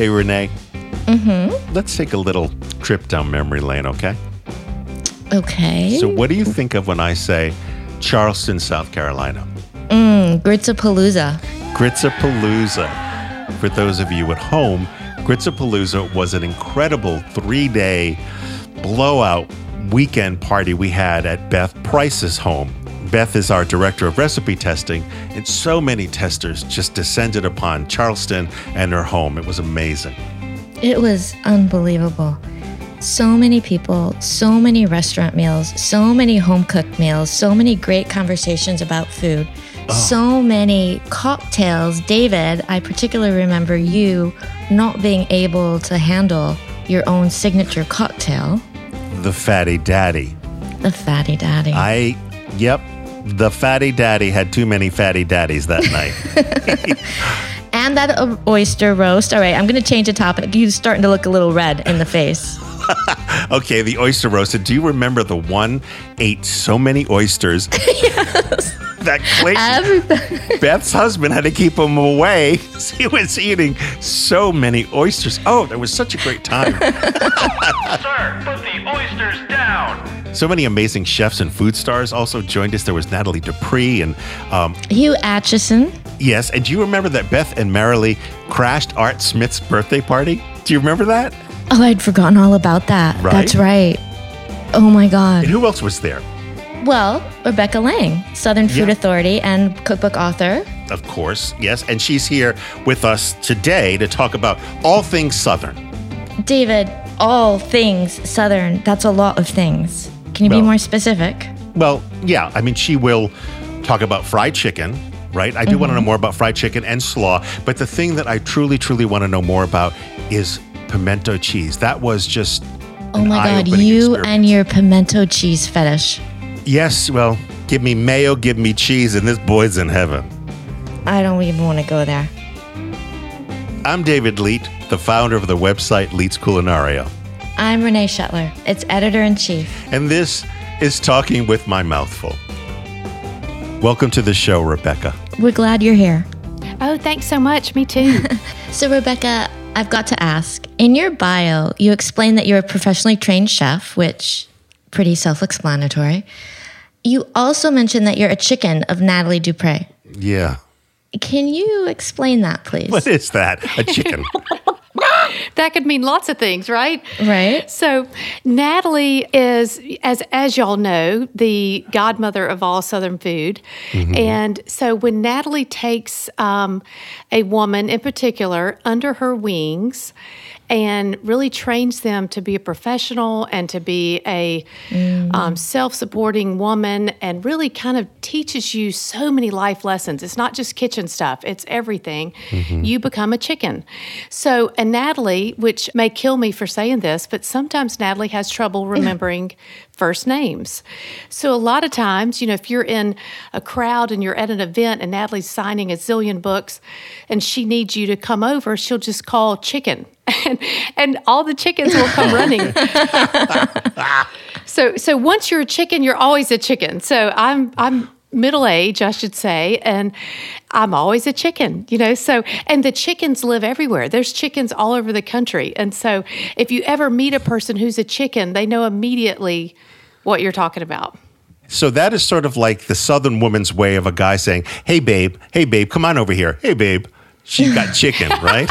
Hey, Renee. Mm-hmm. Let's take a little trip down memory lane, okay? Okay. So, what do you think of when I say Charleston, South Carolina? Mm, Gritzapalooza. Gritzapalooza. For those of you at home, Gritzapalooza was an incredible three day blowout weekend party we had at Beth Price's home. Beth is our director of recipe testing, and so many testers just descended upon Charleston and her home. It was amazing. It was unbelievable. So many people, so many restaurant meals, so many home cooked meals, so many great conversations about food, oh. so many cocktails. David, I particularly remember you not being able to handle your own signature cocktail, The Fatty Daddy. the Fatty Daddy. I, yep, the Fatty Daddy had too many Fatty Daddies that night. and that uh, oyster roast. All right, I'm going to change the topic. You're starting to look a little red in the face. okay, the oyster roast. Do you remember the one ate so many oysters? That Clayton, Beth's husband had to keep him away. He was eating so many oysters. Oh, that was such a great time. Sir, put the oysters down. So many amazing chefs and food stars also joined us. There was Nathalie Dupree and um, Hugh Acheson. yes. And do you remember that Beth and Marilee crashed Art Smith's birthday party? Do you remember that? Oh, I'd forgotten all about that. Right? That's right. Oh my God. And who else was there? Well, Rebecca Lang, Southern Food Yeah. Authority and cookbook author. Of course, yes. And she's here with us today to talk about all things Southern. David, all things Southern. That's a lot of things. Can you Well- be more specific? Well, yeah, I mean, she will talk about fried chicken, right? I do want to know mm-hmm. more about fried chicken and slaw, but the thing that I truly, truly want to know more about is pimento cheese. That was just. Oh my God, you experience. and your pimento cheese fetish. Yes, well, give me mayo, give me cheese, and this boy's in heaven. I don't even want to go there. I'm David Leite, the founder of the website Leite's Culinaria, I'm Renee Schettler, its editor in chief. and this is Talking with My Mouthful. Welcome to the show, Rebecca. We're glad you're here. Oh, thanks so much. Me too. So, Rebecca, I've got to ask in your bio, you explain that you're a professionally trained chef, which pretty self explanatory. You also mentioned that you're a chicken of Nathalie Dupree. Yeah. Can you explain that, please? What is that? A chicken. that could mean lots of things, right? Right? So, Nathalie is, as as y'all know, the godmother of all Southern food, and so when Nathalie takes um, a woman in particular under her wings, and really trains them to be a professional and to be a um, self-supporting woman, and really kind of teaches you so many life lessons. It's not just kitchen stuff; it's everything. You become a chicken. So, and Nathalie, which may kill me for saying this, but sometimes Nathalie has trouble remembering first names. So, a lot of times, you know, if you're in a crowd and you're at an event and Nathalie's signing a zillion books and she needs you to come over, she'll just call chicken. And, and all the chickens will come running. so so once you're a chicken, you're always a chicken. So I'm I'm middle age, I should say, and I'm always a chicken, you know. So and the chickens live everywhere. There's chickens all over the country. And so if you ever meet a person who's a chicken, they know immediately what you're talking about. So that is sort of like the Southern woman's way of a guy saying, "Hey, babe. Hey, babe. Come on over here. Hey, babe. She's got chicken, right?"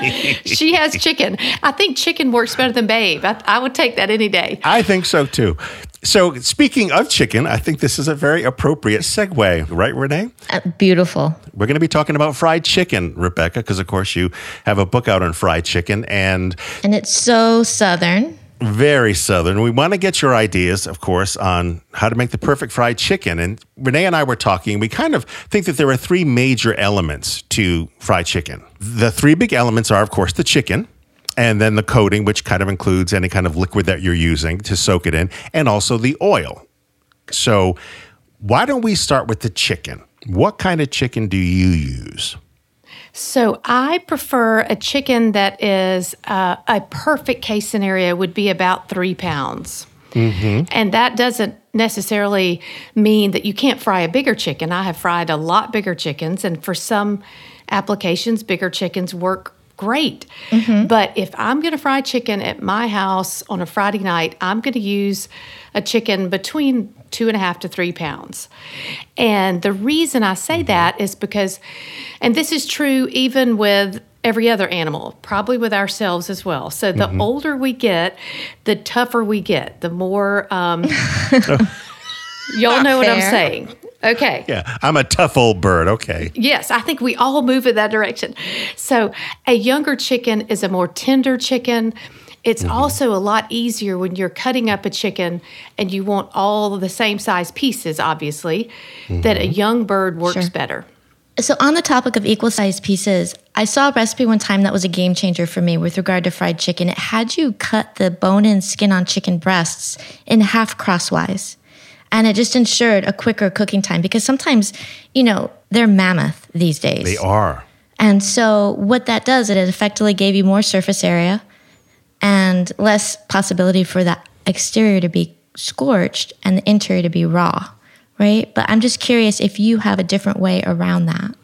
She has chicken. I think chicken works better than babe. I, I would take that any day. I think so too. So speaking of chicken, I think this is a very appropriate segue, right, Renee? Uh, beautiful. We're going to be talking about fried chicken, Rebecca, because of course you have a book out on fried chicken and And it's so Southern. Very southern. We want to get your ideas, of course, on how to make the perfect fried chicken. And Renee and I were talking. We kind of think that there are three major elements to fried chicken. The three big elements are, of course, the chicken. And then the coating, which kind of includes any kind of liquid that you're using to soak it in, and also the oil. So, why don't we start with the chicken? What kind of chicken do you use? So I prefer a chicken that is uh, a perfect case scenario would be about three pounds. And that doesn't necessarily mean that you can't fry a bigger chicken. I have fried a lot bigger chickens, and for some applications, bigger chickens work great. Mm-hmm. But if I'm going to fry chicken at my house on a Friday night, I'm going to use a chicken between two and a half to three pounds. And the reason I say mm-hmm. that is because, and this is true even with every other animal, probably with ourselves as well. So the mm-hmm. older we get, the tougher we get, the more, um, y'all know what I'm saying. Okay. Yeah, I'm a tough old bird. Okay. Yes, I think we all move in that direction. So, a younger chicken is a more tender chicken. It's mm-hmm. also a lot easier when you're cutting up a chicken and you want all the same size pieces, obviously, that a mm-hmm. young bird works Sure. better. So, on the topic of equal sized pieces, I saw a recipe one time that was a game changer for me with regard to fried chicken. It had you cut the bone and skin on chicken breasts in half crosswise. And it just ensured a quicker cooking time because sometimes, you know, they're mammoth these days. They are. And so, what that does, it effectively gave you more surface area and less possibility for that exterior to be scorched and the interior to be raw, right? But I'm just curious if you have a different way around that.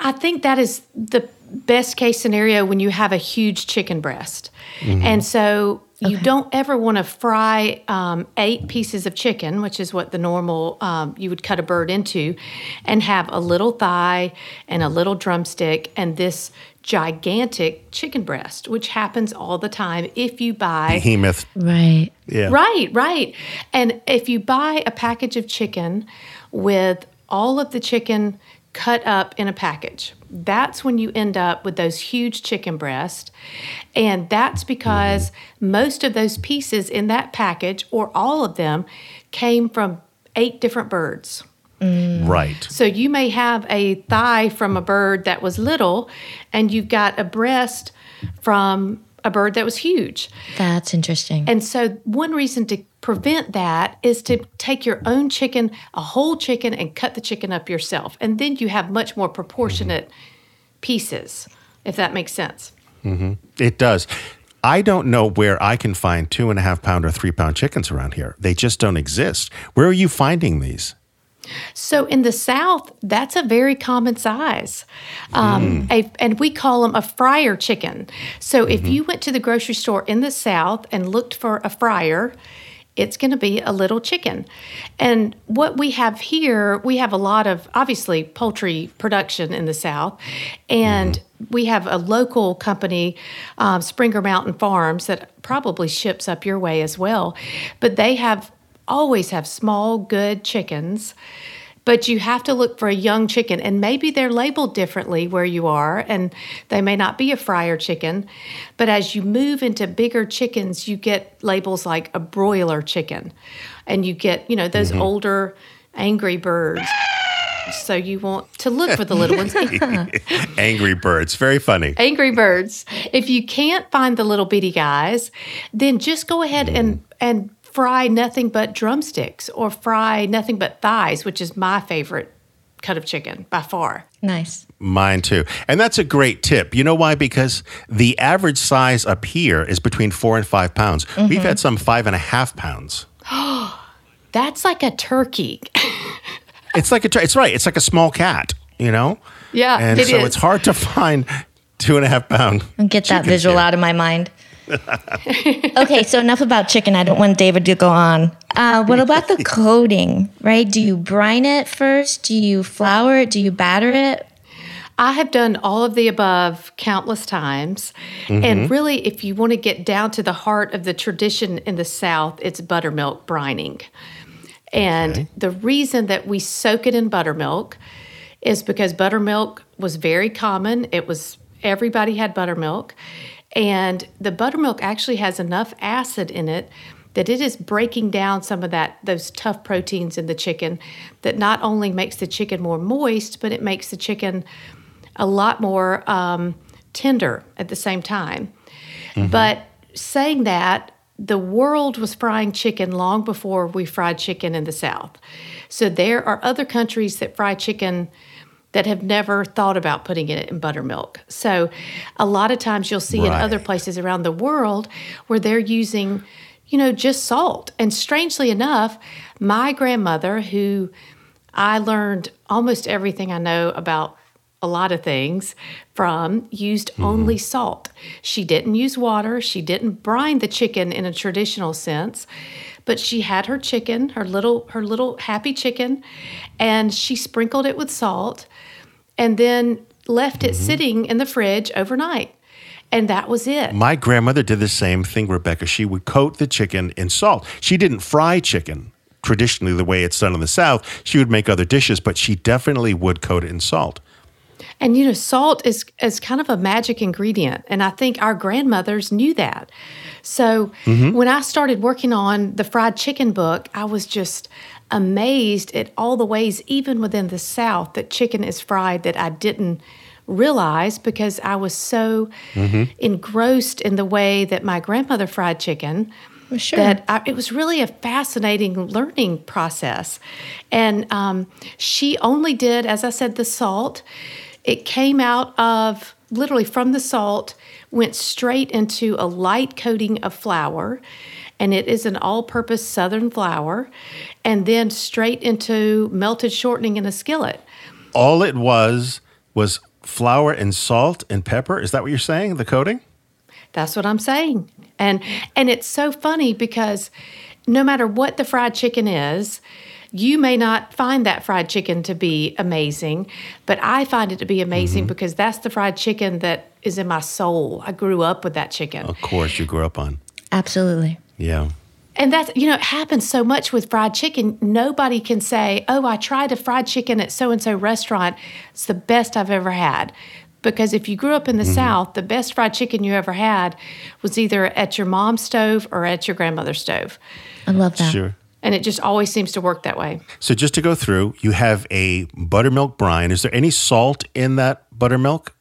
I think that is the best case scenario when you have a huge chicken breast. Mm-hmm. And so you Okay. don't ever want to fry um, eight pieces of chicken, which is what the normal um, you would cut a bird into, and have a little thigh and a little drumstick and this gigantic chicken breast, which happens all the time if you buy Behemoth. Right. Yeah. Right, right. And if you buy a package of chicken with all of the chicken cut up in a package, that's when you end up with those huge chicken breasts. And that's because most of those pieces in that package, or all of them, came from eight different birds. Right. So you may have a thigh from a bird that was little, and you've got a breast from a bird that was huge. That's interesting. And so, one reason to prevent that is to take your own chicken, a whole chicken, and cut the chicken up yourself. And then you have much more proportionate pieces, if that makes sense. Mm-hmm. It does. I don't know where I can find two and a half pound or three pound chickens around here. They just don't exist. Where are you finding these? So, in the South, that's a very common size. Um, hmm. a, and we call them a fryer chicken. So, if mm-hmm. you went to the grocery store in the South and looked for a fryer, it's going to be a little chicken. And what we have here, we have a lot of obviously poultry production in the South. And we have a local company, um, Springer Mountain Farms, that probably ships up your way as well. But they have always have small, good chickens. But you have to look for a young chicken, and maybe they're labeled differently where you are, and they may not be a fryer chicken. But as you move into bigger chickens, you get labels like a broiler chicken, and you get, you know, those mm-hmm. older, angry birds. So you want to look for the little ones. Angry birds. Very funny. Angry Birds. If you can't find the little bitty guys, then just go ahead and mm. and fry nothing but drumsticks or fry nothing but thighs, which is my favorite cut of chicken by far. nice. Mine too. And that's a great tip. You know why? Because the average size up here is between four and five pounds. We've had mm-hmm. some five and a half pounds. That's like a turkey. It's like a, tr- it's right. It's like a small cat, you know? Yeah, And it so is. it's hard to find two and a half pound. And get that visual here. out of my mind. okay, so enough about chicken. I don't want David to go on. Uh, what about the coating, right? Do you brine it first? Do you flour it? Do you batter it? I have done all of the above countless times. And really, if you want to get down to the heart of the tradition in the South, it's buttermilk brining. And the reason that we soak it in buttermilk is because buttermilk was very common. It was everybody had buttermilk. And the buttermilk actually has enough acid in it that it is breaking down some of that those tough proteins in the chicken that not only makes the chicken more moist, but it makes the chicken a lot more um, tender at the same time. But saying that, the world was frying chicken long before we fried chicken in the South. So there are other countries that fry chicken that have never thought about putting it in buttermilk. So a lot of times you'll see in other places around the world where they're using, you know, just salt. And strangely enough, my grandmother, who I learned almost everything I know about a lot of things from used mm-hmm. only salt. She didn't use water. She didn't brine the chicken in a traditional sense, but she had her chicken, her little her little happy chicken, and she sprinkled it with salt and then left it mm-hmm. sitting in the fridge overnight. And that was it. My grandmother did the same thing, Rebecca. She would coat the chicken in salt. She didn't fry chicken traditionally the way it's done in the South. She would make other dishes, but she definitely would coat it in salt. And you know, salt is is kind of a magic ingredient, and I think our grandmothers knew that. So mm-hmm. when I started working on the fried chicken book, I was just amazed at all the ways, even within the South, that chicken is fried that I didn't realize because I was so engrossed in the way that my grandmother fried chicken Well, sure. that I, it was really a fascinating learning process. And um, she only did, as I said, the salt. It came out of literally from the salt, went straight into a light coating of flour. And it is an all purpose southern flour, and then straight into melted shortening in a skillet. All it was was flour and salt and pepper. Is that what you're saying? The coating? That's what I'm saying. And and it's so funny because no matter what the fried chicken is, you may not find that fried chicken to be amazing, but I find it to be amazing mm-hmm. because that's the fried chicken that is in my soul. I grew up with that chicken. Of course, you grew up on. Absolutely. Yeah. And that's, you know, it happens so much with fried chicken. Nobody can say, oh, I tried a fried chicken at so and so restaurant. It's the best I've ever had. Because if you grew up in the mm-hmm. South, the best fried chicken you ever had was either at your mom's stove or at your grandmother's stove. I love that. Sure. And it just always seems to work that way. So just to go through, you have a buttermilk brine. Is there any salt in that buttermilk?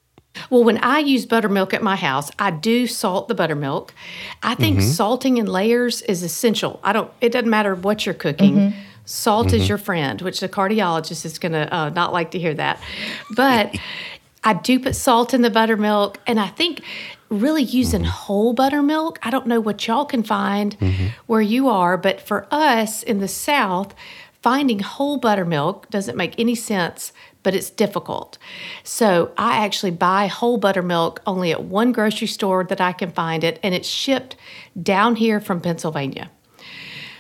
Well, when I use buttermilk at my house, I do salt the buttermilk. I think mm-hmm. salting in layers is essential. I don't. It doesn't matter what you're cooking. Mm-hmm. Salt is mm-hmm. your friend, which the cardiologist is going to uh, not like to hear that. But I do put salt in the buttermilk, and I think really using whole buttermilk. I don't know what y'all can find where you are, but for us in the South, finding whole buttermilk doesn't make any sense, but it's difficult. So I actually buy whole buttermilk only at one grocery store that I can find it, and it's shipped down here from Pennsylvania.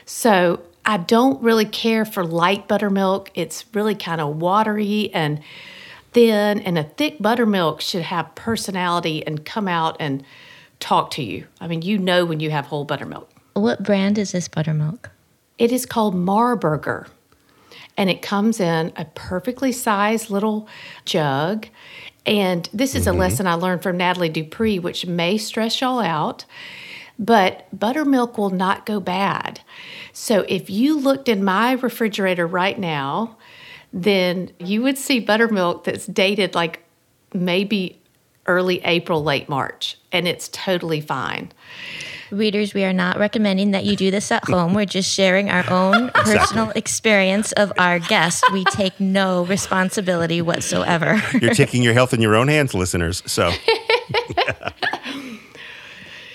So I don't really care for light buttermilk. It's really kind of watery and thin, and a thick buttermilk should have personality and come out and talk to you. I mean, you know when you have whole buttermilk. What brand is this buttermilk? It is called Marburger. And it comes in a perfectly sized little jug. And this is a mm-hmm. lesson I learned from Nathalie Dupree, which may stress y'all out. But buttermilk will not go bad. So if you looked in my refrigerator right now, then you would see buttermilk that's dated like maybe early April, late March, and it's totally fine. Readers, we are not recommending that you do this at home. We're just sharing our own personal experience of our guest. We take no responsibility whatsoever. You're taking your health in your own hands, listeners. So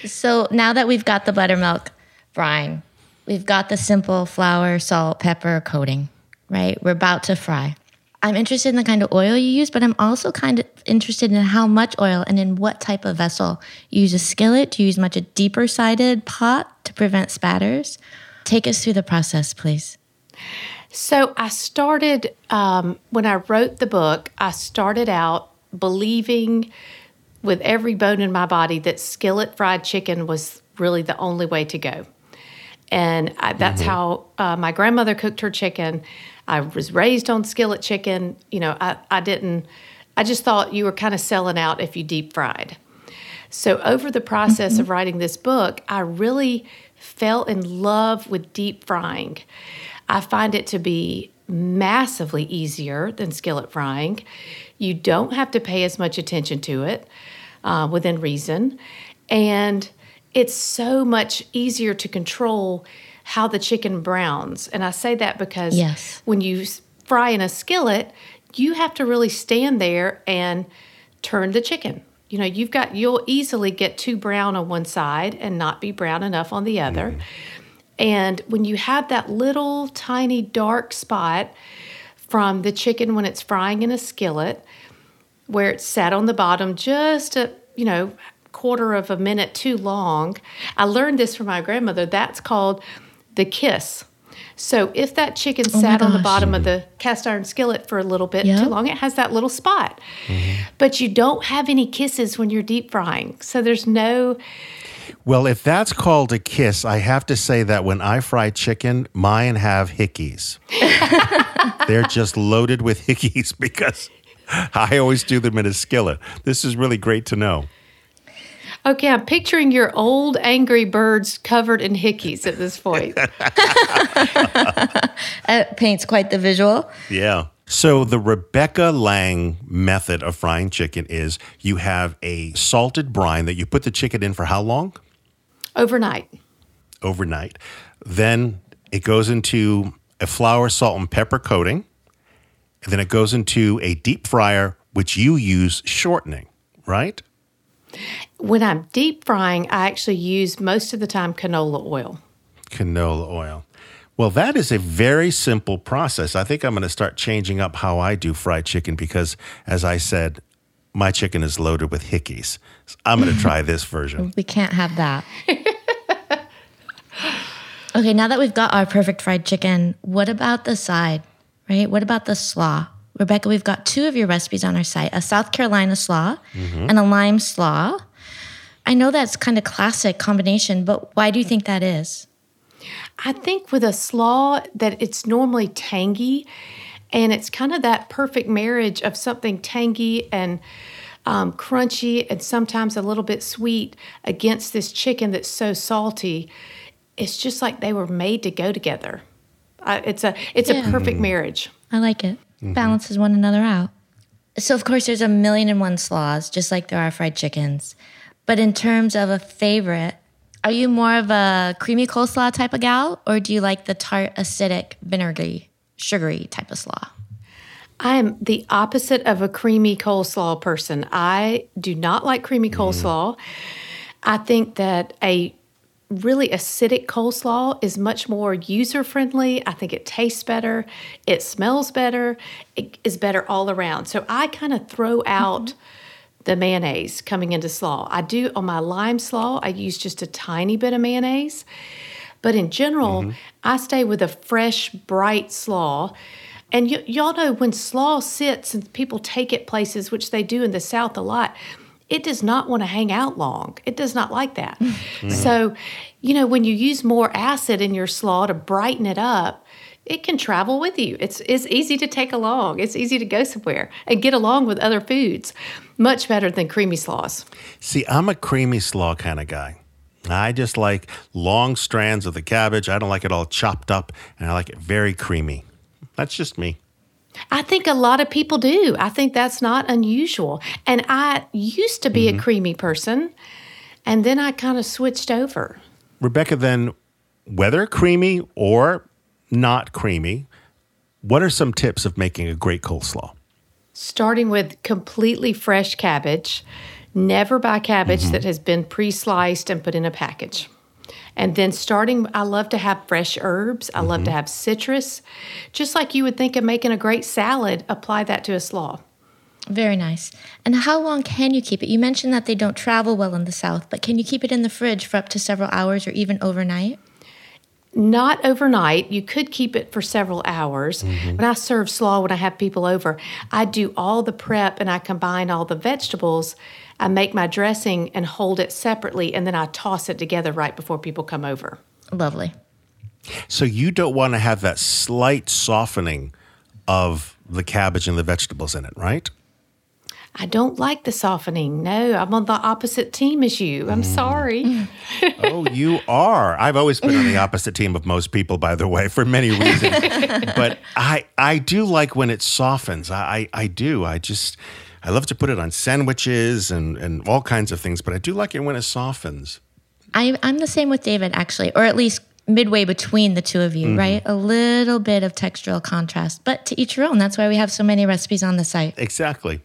So now that we've got the buttermilk brine, we've got the simple flour, salt, pepper coating, right? We're about to fry. I'm interested in the kind of oil you use, but I'm also kind of interested in how much oil and in what type of vessel. You use a skillet? Do you use much a deeper sided pot to prevent spatters? Take us through the process, please. So I started, um, when I wrote the book, I started out believing with every bone in my body that skillet fried chicken was really the only way to go. And I, that's how uh, my grandmother cooked her chicken. I was raised on skillet chicken. You know, I, I didn't, I just thought you were kind of selling out if you deep fried. So, over the process of writing this book, I really fell in love with deep frying. I find it to be massively easier than skillet frying. You don't have to pay as much attention to it uh, within reason. And it's so much easier to control how the chicken browns. And I say that because Yes. when you fry in a skillet, you have to really stand there and turn the chicken. You know, you've got you'll easily get too brown on one side and not be brown enough on the other. Mm-hmm. And when you have that little tiny dark spot from the chicken when it's frying in a skillet, where it's sat on the bottom just a, you know, quarter of a minute too long. I learned this from my grandmother. That's called the kiss. So if that chicken Oh sat on the bottom of the cast iron skillet for a little bit Yep. too long, it has that little spot. Mm-hmm. But you don't have any kisses when you're deep frying. So there's no Well, if that's called a kiss, I have to say that when I fry chicken, mine have hickeys. They're just loaded with hickeys because I always do them in a skillet. This is really great to know. Okay, I'm picturing your old angry birds covered in hickeys at this point. It paints quite the visual. Yeah. So the Rebecca Lang method of frying chicken is you have a salted brine that you put the chicken in for how long? Overnight. Overnight. Then it goes into a flour, salt, and pepper coating. And then it goes into a deep fryer, which you use shortening, right? When I'm deep frying, I actually use most of the time canola oil. Canola oil. Well, that is a very simple process. I think I'm going to start changing up how I do fried chicken because, as I said, my chicken is loaded with hickeys. So I'm going to try this version. We can't have that. okay, now that we've got our perfect fried chicken, what about the side, right? What about the slaw? Rebecca, we've got two of your recipes on our site a South Carolina slaw mm-hmm. and a lime slaw. I know that's kind of classic combination, but why do you think that is? I think with a slaw that it's normally tangy and it's kind of that perfect marriage of something tangy and um, crunchy and sometimes a little bit sweet against this chicken that's so salty. It's just like they were made to go together. Uh, it's a it's Yeah. a perfect marriage. I like it. Balances one another out. So, of course, there's a million and one slaws, just like there are fried chickens. But in terms of a favorite, are you more of a creamy coleslaw type of gal, or do you like the tart, acidic, vinegary, sugary type of slaw? I am the opposite of a creamy coleslaw person. I do not like creamy mm. coleslaw. I think that a really acidic coleslaw is much more user friendly. I think it tastes better, it smells better, it is better all around. So I kind of throw out mm-hmm. The mayonnaise coming into slaw. I do on my lime slaw, I use just a tiny bit of mayonnaise. But in general, mm-hmm. I stay with a fresh, bright slaw. And y- y'all know when slaw sits and people take it places, which they do in the South a lot, it does not want to hang out long. It does not like that. Mm-hmm. So, you know, when you use more acid in your slaw to brighten it up, it can travel with you. It's, it's easy to take along. It's easy to go somewhere and get along with other foods. Much better than creamy slaws. See, I'm a creamy slaw kind of guy. I just like long strands of the cabbage. I don't like it all chopped up, and I like it very creamy. That's just me. I think a lot of people do. I think that's not unusual. And I used to be a mm-hmm. creamy person, and then I kind of switched over. Rebecca, then, whether creamy or not creamy, what are some tips of making a great coleslaw? Starting with completely fresh cabbage, never buy cabbage mm-hmm. that has been pre sliced and put in a package. And then starting, I love to have fresh herbs. I love to mm-hmm. have citrus. Just like you would think of making a great salad, apply that to a slaw. Very nice. And how long can you keep it? You mentioned that they don't travel well in the South, but can you keep it in the fridge for up to several hours or even overnight? Not overnight. You could keep it for several hours. Mm-hmm. When I serve slaw, when I have people over, I do all the prep and I combine all the vegetables. I make my dressing and hold it separately, and then I toss it together right before people come over. Lovely. So, you don't want to have that slight softening of the cabbage and the vegetables in it, right? I don't like the softening. No, I'm on the opposite team as you. I'm mm. sorry. Oh, you are. I've always been on the opposite team of most people, by the way, for many reasons. but I, I do like when it softens. I, I, I do. I just, I love to put it on sandwiches and, and all kinds of things. But I do like it when it softens. I, I'm the same with David, actually, or at least midway between the two of you, mm-hmm. right? A little bit of textural contrast, but to each your own. That's why we have so many recipes on the site. Exactly.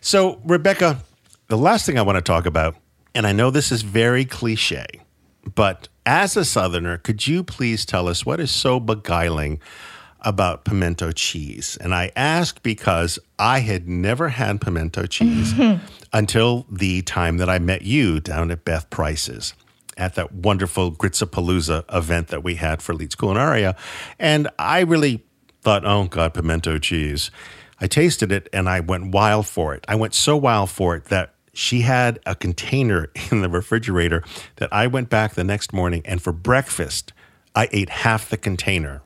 So, Rebecca, the last thing I want to talk about, and I know this is very cliche, but as a Southerner, could you please tell us what is so beguiling about pimento cheese. And I ask because I had never had pimento cheese until the time that I met you down at Beth Price's at that wonderful Gritzapalooza event that we had for Leite's Culinaria. And I really thought, oh God, pimento cheese. I tasted it and I went wild for it. I went so wild for it that she had a container in the refrigerator that I went back the next morning and for breakfast, I ate half the container.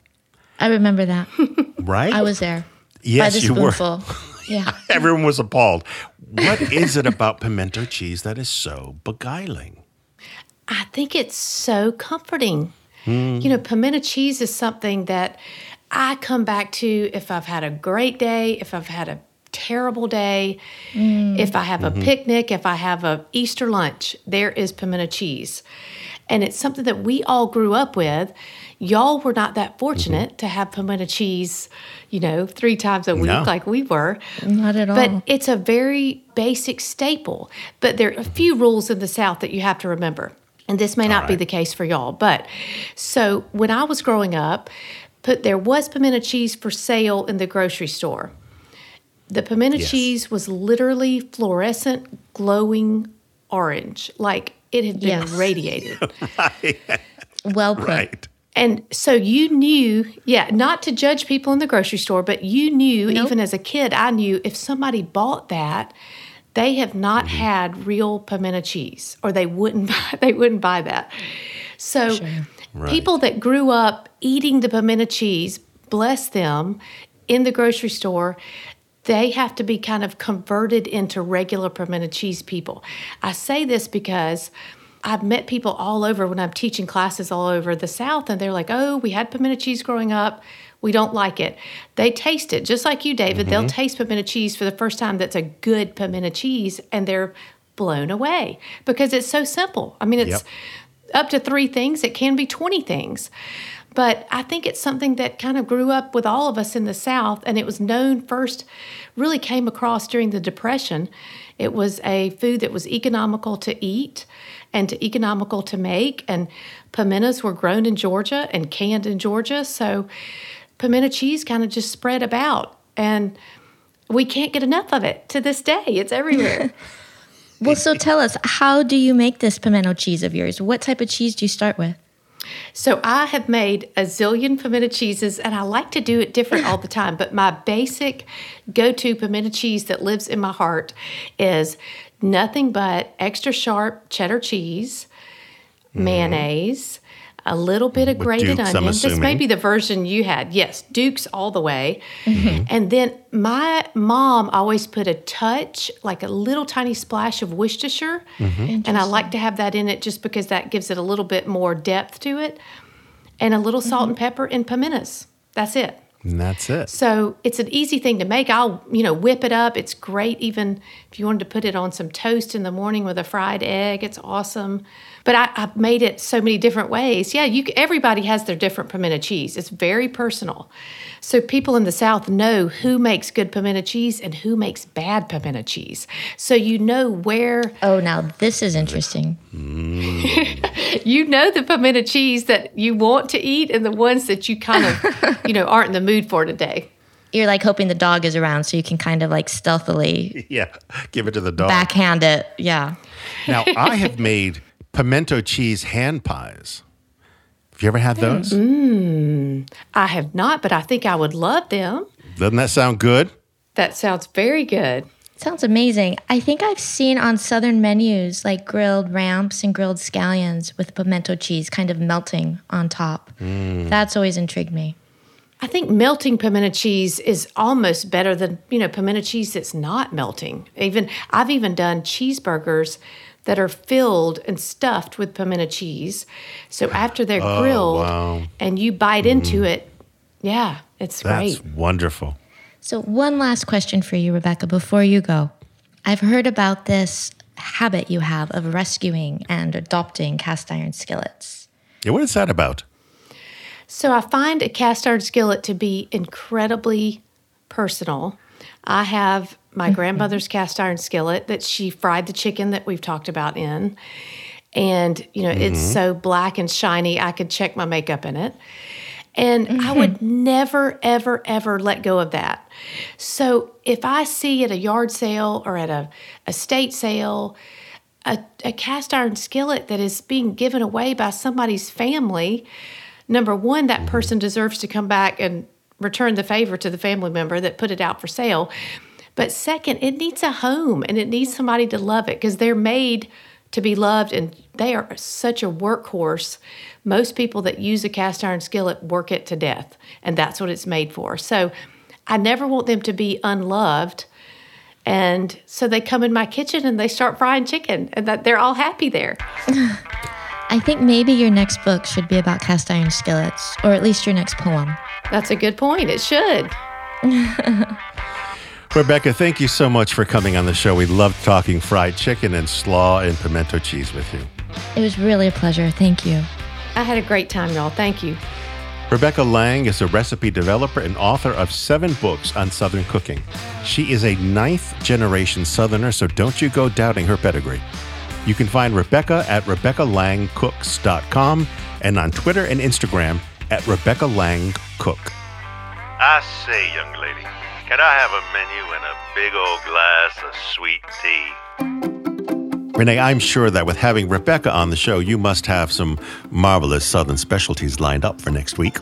I remember that. Right? I was there. Yes, the you were. Yeah. Everyone was appalled. What is it about pimento cheese that is so beguiling? I think it's so comforting. You know, pimento cheese is something that I come back to if I've had a great day, if I've had a terrible day, mm. if I have a mm-hmm. picnic, if I have a Easter lunch, there is pimento cheese. And it's something that we all grew up with. Y'all were not that mm-hmm. fortunate to have pimento cheese, you know, three times a week No. like we were. Not at all. But it's a very basic staple. But there are a few rules in the South that you have to remember. And this may not be the case for y'all. But so when I was growing up, put there was pimento cheese for sale in the grocery store. The pimento Yes. cheese was literally fluorescent, glowing orange, like it had been Yes. radiated. well put. Right. And so you knew, yeah, not to judge people in the grocery store, but you knew, Nope. even as a kid, I knew if somebody bought that, they have not mm-hmm. had real pimento cheese, or they wouldn't buy, they wouldn't buy that. So people that grew up eating the pimento cheese, bless them, in the grocery store, they have to be kind of converted into regular pimento cheese people. I say this because I've met people all over when I'm teaching classes all over the South, and they're like, oh, we had pimento cheese growing up. We don't like it. They taste it, just like you, David. They'll mm-hmm. taste pimento cheese for the first time that's a good pimento cheese, and they're blown away because it's so simple. I mean, it's Yep. up to three things, it can be 20 things. But I think it's something that kind of grew up with all of us in the South, and it was known first, really came across during the Depression. It was a food that was economical to eat and to economical to make, and pimentos were grown in Georgia and canned in Georgia. So pimento cheese kind of just spread about, and we can't get enough of it to this day. It's everywhere. Well, so tell us, how do you make this pimento cheese of yours? What type of cheese do you start with? So I have made a zillion pimento cheeses and I like to do it different all the time, but my basic go-to pimento cheese that lives in my heart is nothing but extra sharp cheddar cheese, mm-hmm. mayonnaise, a little bit of With grated Duke's, onion. This may be the version you had. Yes, Duke's all the way. Mm-hmm. And then my mom always put a touch, like a little tiny splash of Worcestershire. Mm-hmm. And I like to have that in it just because that gives it a little bit more depth to it. And a little salt mm-hmm. and pepper and pimentos. That's it. And that's it. So it's an easy thing to make. I'll, you know, whip it up. It's great even if you wanted to put it on some toast in the morning with a fried egg. It's awesome. But I, I've made it so many different ways. Yeah, you. Everybody has their different pimento cheese. It's very personal. So people in the South know who makes good pimento cheese and who makes bad pimento cheese. So you know where Oh, now this is interesting. you know the pimento cheese that you want to eat and the ones that you kind of, you know, aren't in the mood for today. You're like hoping the dog is around so you can kind of like stealthily Yeah. Give it to the dog. backhand it. Yeah. Now, I have made pimento cheese hand pies. Have you ever had those? Mm. I have not, but I think I would love them. Doesn't that sound good? That sounds very good. Sounds amazing. I think I've seen on southern menus like grilled ramps and grilled scallions with pimento cheese kind of melting on top. Mm. That's always intrigued me. I think melting pimento cheese is almost better than, you know, pimento cheese that's not melting. Even I've even done cheeseburgers that are filled and stuffed with pimento cheese. So after they're oh, grilled wow. and you bite into mm. it, yeah, it's That's great. wonderful. So, one last question for you, Rebecca, before you go. I've heard about this habit you have of rescuing and adopting cast iron skillets. Yeah, what is that about? So I find a cast iron skillet to be incredibly personal. I have my grandmother's cast iron skillet that she fried the chicken that we've talked about in. And, you know, it's mm-hmm. so black and shiny, I could check my makeup in it. And I mm-hmm. would never, ever, ever let go of that. So if I see at a yard sale or at a estate sale a, a cast iron skillet that is being given away by somebody's family, number one, that mm-hmm. person deserves to come back and return the favor to the family member that put it out for sale. But second, it needs a home and it needs somebody to love it because they're made to be loved and they are such a workhorse. Most people that use a cast iron skillet work it to death, and that's what it's made for. So I never want them to be unloved. And so they come in my kitchen and they start frying chicken, and that they're all happy there. I think maybe your next book should be about cast iron skillets, or at least your next poem. That's a good point. It should. Rebecca, thank you so much for coming on the show. We loved talking fried chicken and slaw and pimento cheese with you. It was really a pleasure. Thank you. I had a great time, y'all. Thank you. Rebecca Lang is a recipe developer and author of seven books on Southern cooking. She is a ninth generation Southerner, so don't you go doubting her pedigree. You can find Rebecca at RebeccaLangCooks.com and on Twitter and Instagram at Rebecca Lang Cook. I say, young lady, can I have a menu and a big old glass of sweet tea? Renee, I'm sure that with having Rebecca on the show, you must have some marvelous Southern specialties lined up for next week.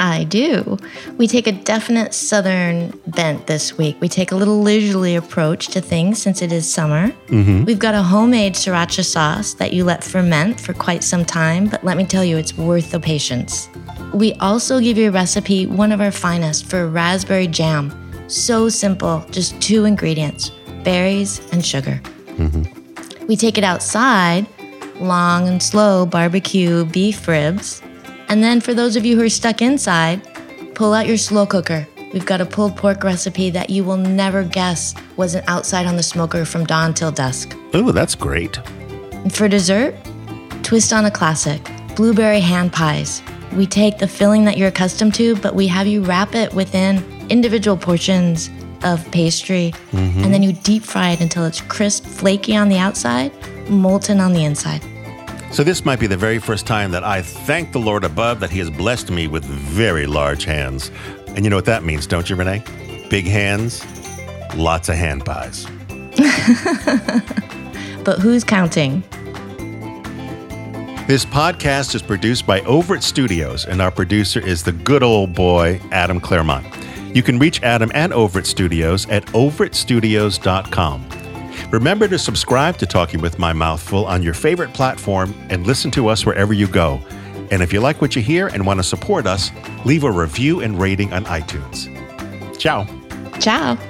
I do. We take a definite southern bent this week. We take a little leisurely approach to things since it is summer. Mm-hmm. We've got a homemade sriracha sauce that you let ferment for quite some time, but let me tell you, it's worth the patience. We also give you a recipe, one of our finest, for raspberry jam. So simple, just two ingredients berries and sugar. Mm-hmm. We take it outside, long and slow barbecue beef ribs. And then for those of you who are stuck inside, pull out your slow cooker. We've got a pulled pork recipe that you will never guess wasn't outside on the smoker from dawn till dusk. Ooh, that's great. And for dessert, twist on a classic blueberry hand pies. We take the filling that you're accustomed to, but we have you wrap it within individual portions of pastry, mm-hmm. and then you deep fry it until it's crisp, flaky on the outside, molten on the inside. So, this might be the very first time that I thank the Lord above that He has blessed me with very large hands. And you know what that means, don't you, Renee? Big hands, lots of hand pies. But who's counting? This podcast is produced by Overt Studios, and our producer is the good old boy, Adam Claremont. You can reach Adam and Overt Studios at overtstudios.com. Remember to subscribe to Talking with My Mouthful on your favorite platform and listen to us wherever you go. And if you like what you hear and want to support us, leave a review and rating on iTunes. Ciao. Ciao.